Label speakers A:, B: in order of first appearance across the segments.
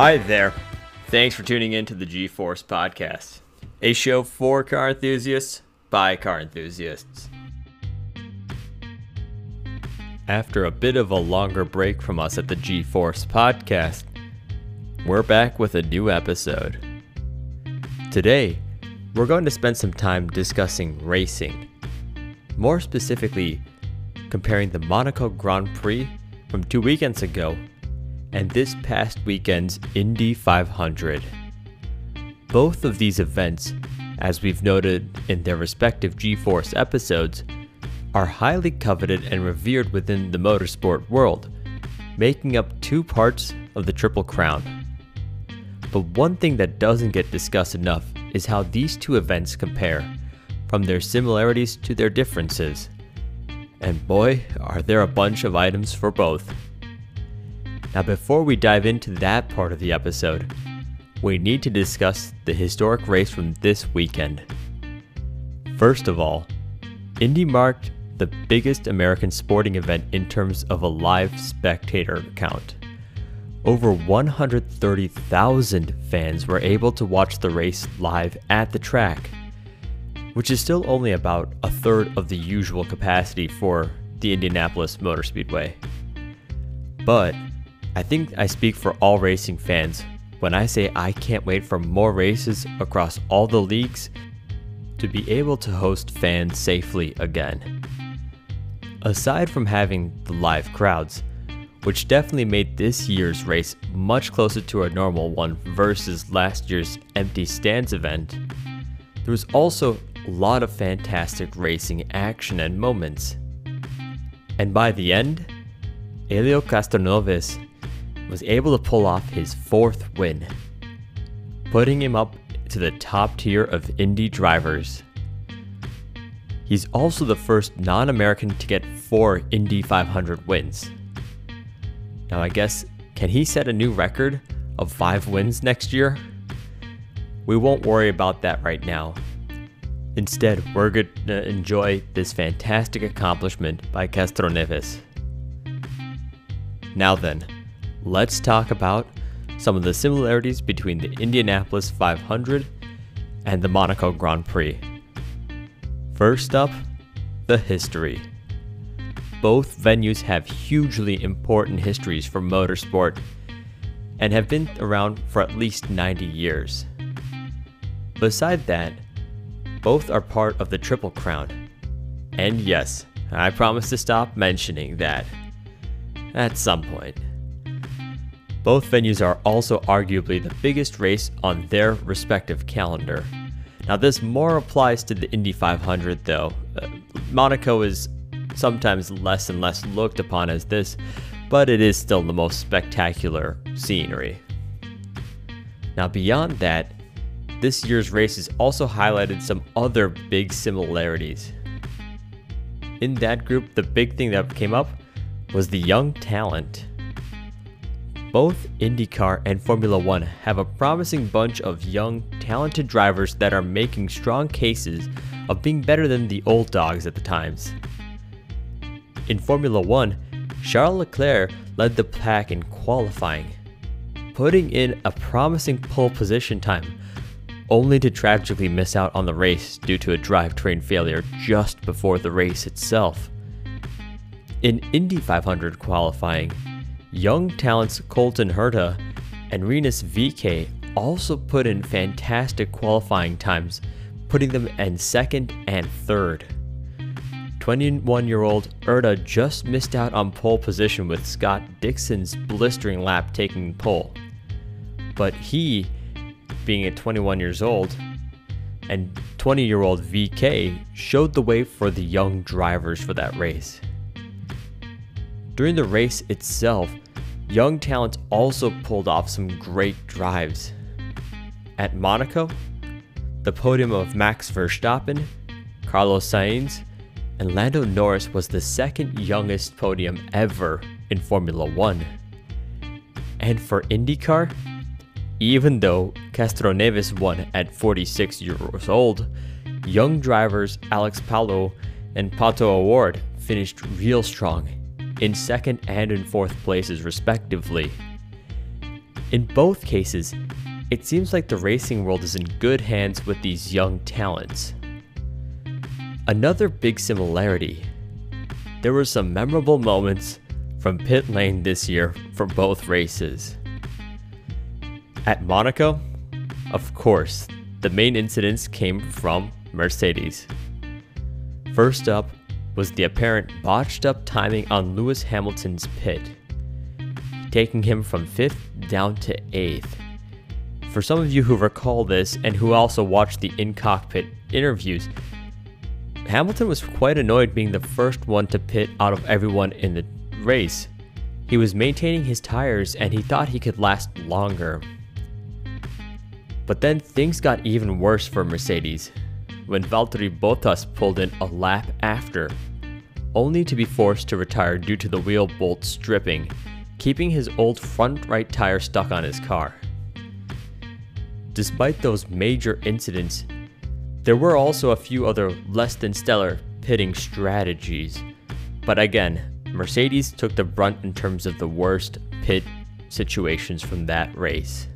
A: Hi there. Thanks for tuning in to the G Force Podcast, a show for car enthusiasts by car enthusiasts. After a bit of a longer break from us at the G Force Podcast, we're back with a new episode. Today, we're going to spend some time discussing racing. More specifically, comparing the Monaco Grand Prix from two weekends ago and this past weekend's Indy 500. Both of these events, as we've noted in their respective G Force episodes, are highly coveted and revered within the motorsport world, making up two parts of the Triple Crown. But one thing that doesn't get discussed enough is how these two events compare, from their similarities to their differences. And boy, are there a bunch of items for both. Now, before we dive into that part of the episode, we need to discuss the historic race from this weekend. First of all, Indy marked the biggest American sporting event in terms of a live spectator count. Over 130,000 fans were able to watch the race live at the track, which is still only about a third of the usual capacity for the Indianapolis Motor Speedway. But I think I speak for all racing fans when I say I can't wait for more races across all the leagues to be able to host fans safely again. Aside from having the live crowds, which definitely made this year's race much closer to a normal one versus last year's empty stands event, there was also a lot of fantastic racing action and moments. And by the end, Helio Castroneves was able to pull off his fourth win, putting him up to the top tier of Indy drivers. He's also the first non American to get four Indy 500 wins. Now, I guess, can he set a new record of five wins next year? We won't worry about that right now. Instead, we're going to enjoy this fantastic accomplishment by Castroneves. Now then, let's talk about some of the similarities between the Indianapolis 500 and the Monaco Grand Prix. First up, the history. Both venues have hugely important histories for motorsport and have been around for at least 90 years. Beside that, both are part of the Triple Crown. And yes, I promise to stop mentioning that at some point. Both venues are also arguably the biggest race on their respective calendar. Now, this more applies to the Indy 500, though. Uh, Monaco is sometimes less and less looked upon as this, but it is still the most spectacular scenery. Now, beyond that, this year's race has also highlighted some other big similarities. In that group, the big thing that came up was the young talent. Both IndyCar and Formula One have a promising bunch of young, talented drivers that are making strong cases of being better than the old dogs at the times. In Formula One, Charles Leclerc led the pack in qualifying, putting in a promising pole position time, only to tragically miss out on the race due to a drivetrain failure just before the race itself. In Indy 500 qualifying, Young talents Colton Herta and Rinus VeeKay also put in fantastic qualifying times, putting them in second and third. 21 year old Herta just missed out on pole position with Scott Dixon's blistering lap taking pole. But he, being at 21 years old, and 20 year old VeeKay showed the way for the young drivers for that race. During the race itself, young talents also pulled off some great drives. At Monaco, the podium of Max Verstappen, Carlos Sainz, and Lando Norris was the second youngest podium ever in Formula One. And for IndyCar, even though Castroneves won at 46 years old, young drivers Alex Palou and Pato O'Ward finished real strong in second and in fourth places, respectively. In both cases, it seems like the racing world is in good hands with these young talents. Another big similarity there were some memorable moments from pit lane this year for both races. At Monaco, of course, the main incidents came from Mercedes. First up was the apparent botched up timing on Lewis Hamilton's pit, taking him from 5th down to 8th. For some of you who recall this and who also watched the in cockpit interviews, Hamilton was quite annoyed being the first one to pit out of everyone in the race. He was maintaining his tires and he thought he could last longer. But then things got even worse for Mercedes when Valtteri Bottas pulled in a lap after, only to be forced to retire due to the wheel bolt stripping, keeping his old front right tire stuck on his car. Despite those major incidents, there were also a few other less than stellar pitting strategies. But again, Mercedes took the brunt in terms of the worst pit situations from that race.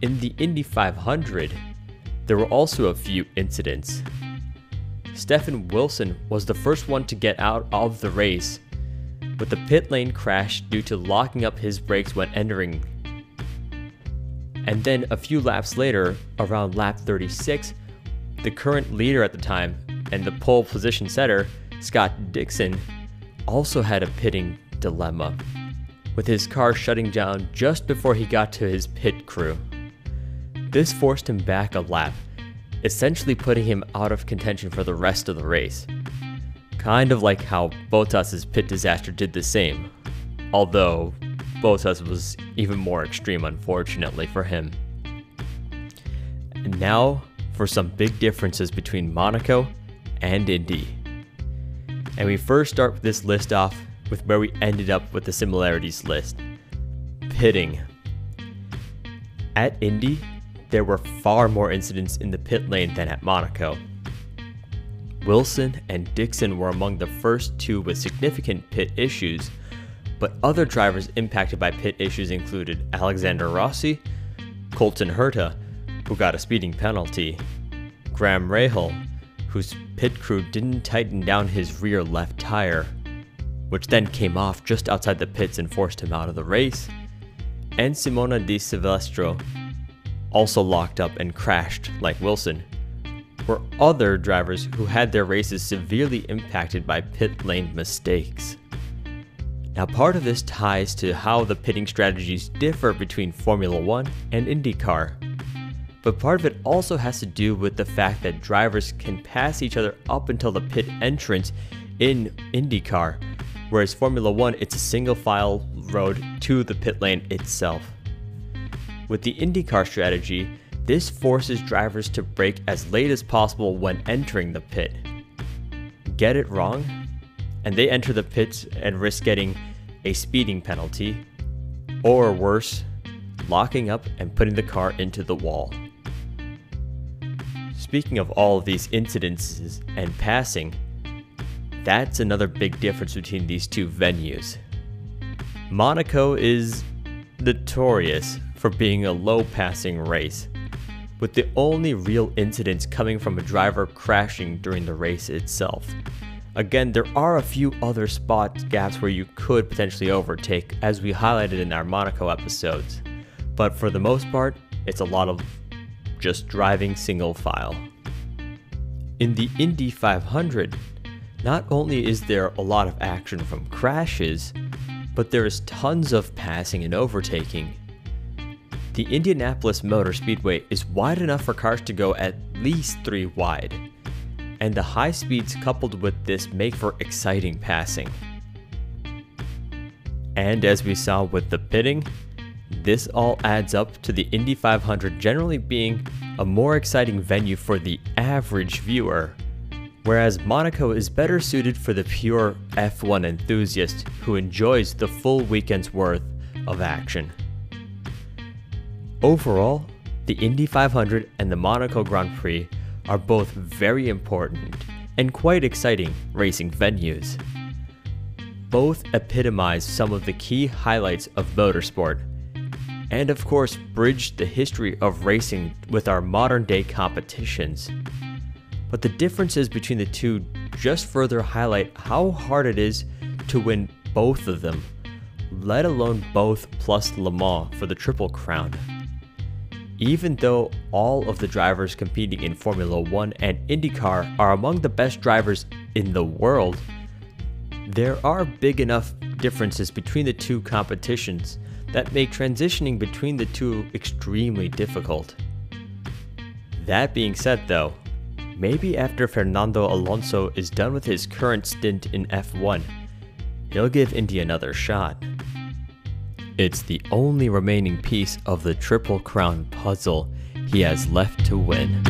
A: In the Indy 500, there were also a few incidents. Stefan Wilson was the first one to get out of the race, with the pit lane crash due to locking up his brakes when entering. And then a few laps later, around lap 36, the current leader at the time and the pole position setter, Scott Dixon, also had a pitting dilemma, with his car shutting down just before he got to his pit crew. This forced him back a lap, essentially putting him out of contention for the rest of the race. Kind of like how Bottas' pit disaster did the same, although Bottas was even more extreme, unfortunately, for him. And now for some big differences between Monaco and Indy. And we first start this list off with where we ended up with the similarities list pitting. At Indy, there were far more incidents in the pit lane than at Monaco. Wilson and Dixon were among the first two with significant pit issues, but other drivers impacted by pit issues included Alexander Rossi, Colton Herta, who got a speeding penalty, Graham Rahal, whose pit crew didn't tighten down his rear left tire, which then came off just outside the pits and forced him out of the race, and Simona De Silvestro, also locked up and crashed like Wilson, were other drivers who had their races severely impacted by pit lane mistakes. Now, part of this ties to how the pitting strategies differ between Formula One and IndyCar. But part of it also has to do with the fact that drivers can pass each other up until the pit entrance in IndyCar, whereas Formula One, it's a single file road to the pit lane itself. With the IndyCar strategy, this forces drivers to brake as late as possible when entering the pit. Get it wrong, and they enter the pits and risk getting a speeding penalty, or worse, locking up and putting the car into the wall. Speaking of all of these incidences and passing, that's another big difference between these two venues. Monaco is notorious for being a low passing race, with the only real incidents coming from a driver crashing during the race itself. Again, there are a few other spot gaps where you could potentially overtake, as we highlighted in our Monaco episodes, but for the most part, it's a lot of just driving single file. In the Indy 500, not only is there a lot of action from crashes, but there is tons of passing and overtaking. The Indianapolis Motor Speedway is wide enough for cars to go at least 3 wide, and the high speeds coupled with this make for exciting passing. And as we saw with the pitting, this all adds up to the Indy 500 generally being a more exciting venue for the average viewer, whereas Monaco is better suited for the pure F1 enthusiast who enjoys the full weekend's worth of action. Overall, the Indy 500 and the Monaco Grand Prix are both very important and quite exciting racing venues. Both epitomize some of the key highlights of motorsport and of course, bridge the history of racing with our modern day competitions. But the differences between the two just further highlight how hard it is to win both of them, let alone both plus Le Mans for the Triple Crown. Even though all of the drivers competing in Formula One and IndyCar are among the best drivers in the world, there are big enough differences between the two competitions that make transitioning between the two extremely difficult. That being said, though, maybe after Fernando Alonso is done with his current stint in F1, he'll give Indy another shot. It's the only remaining piece of the Triple Crown puzzle he has left to win.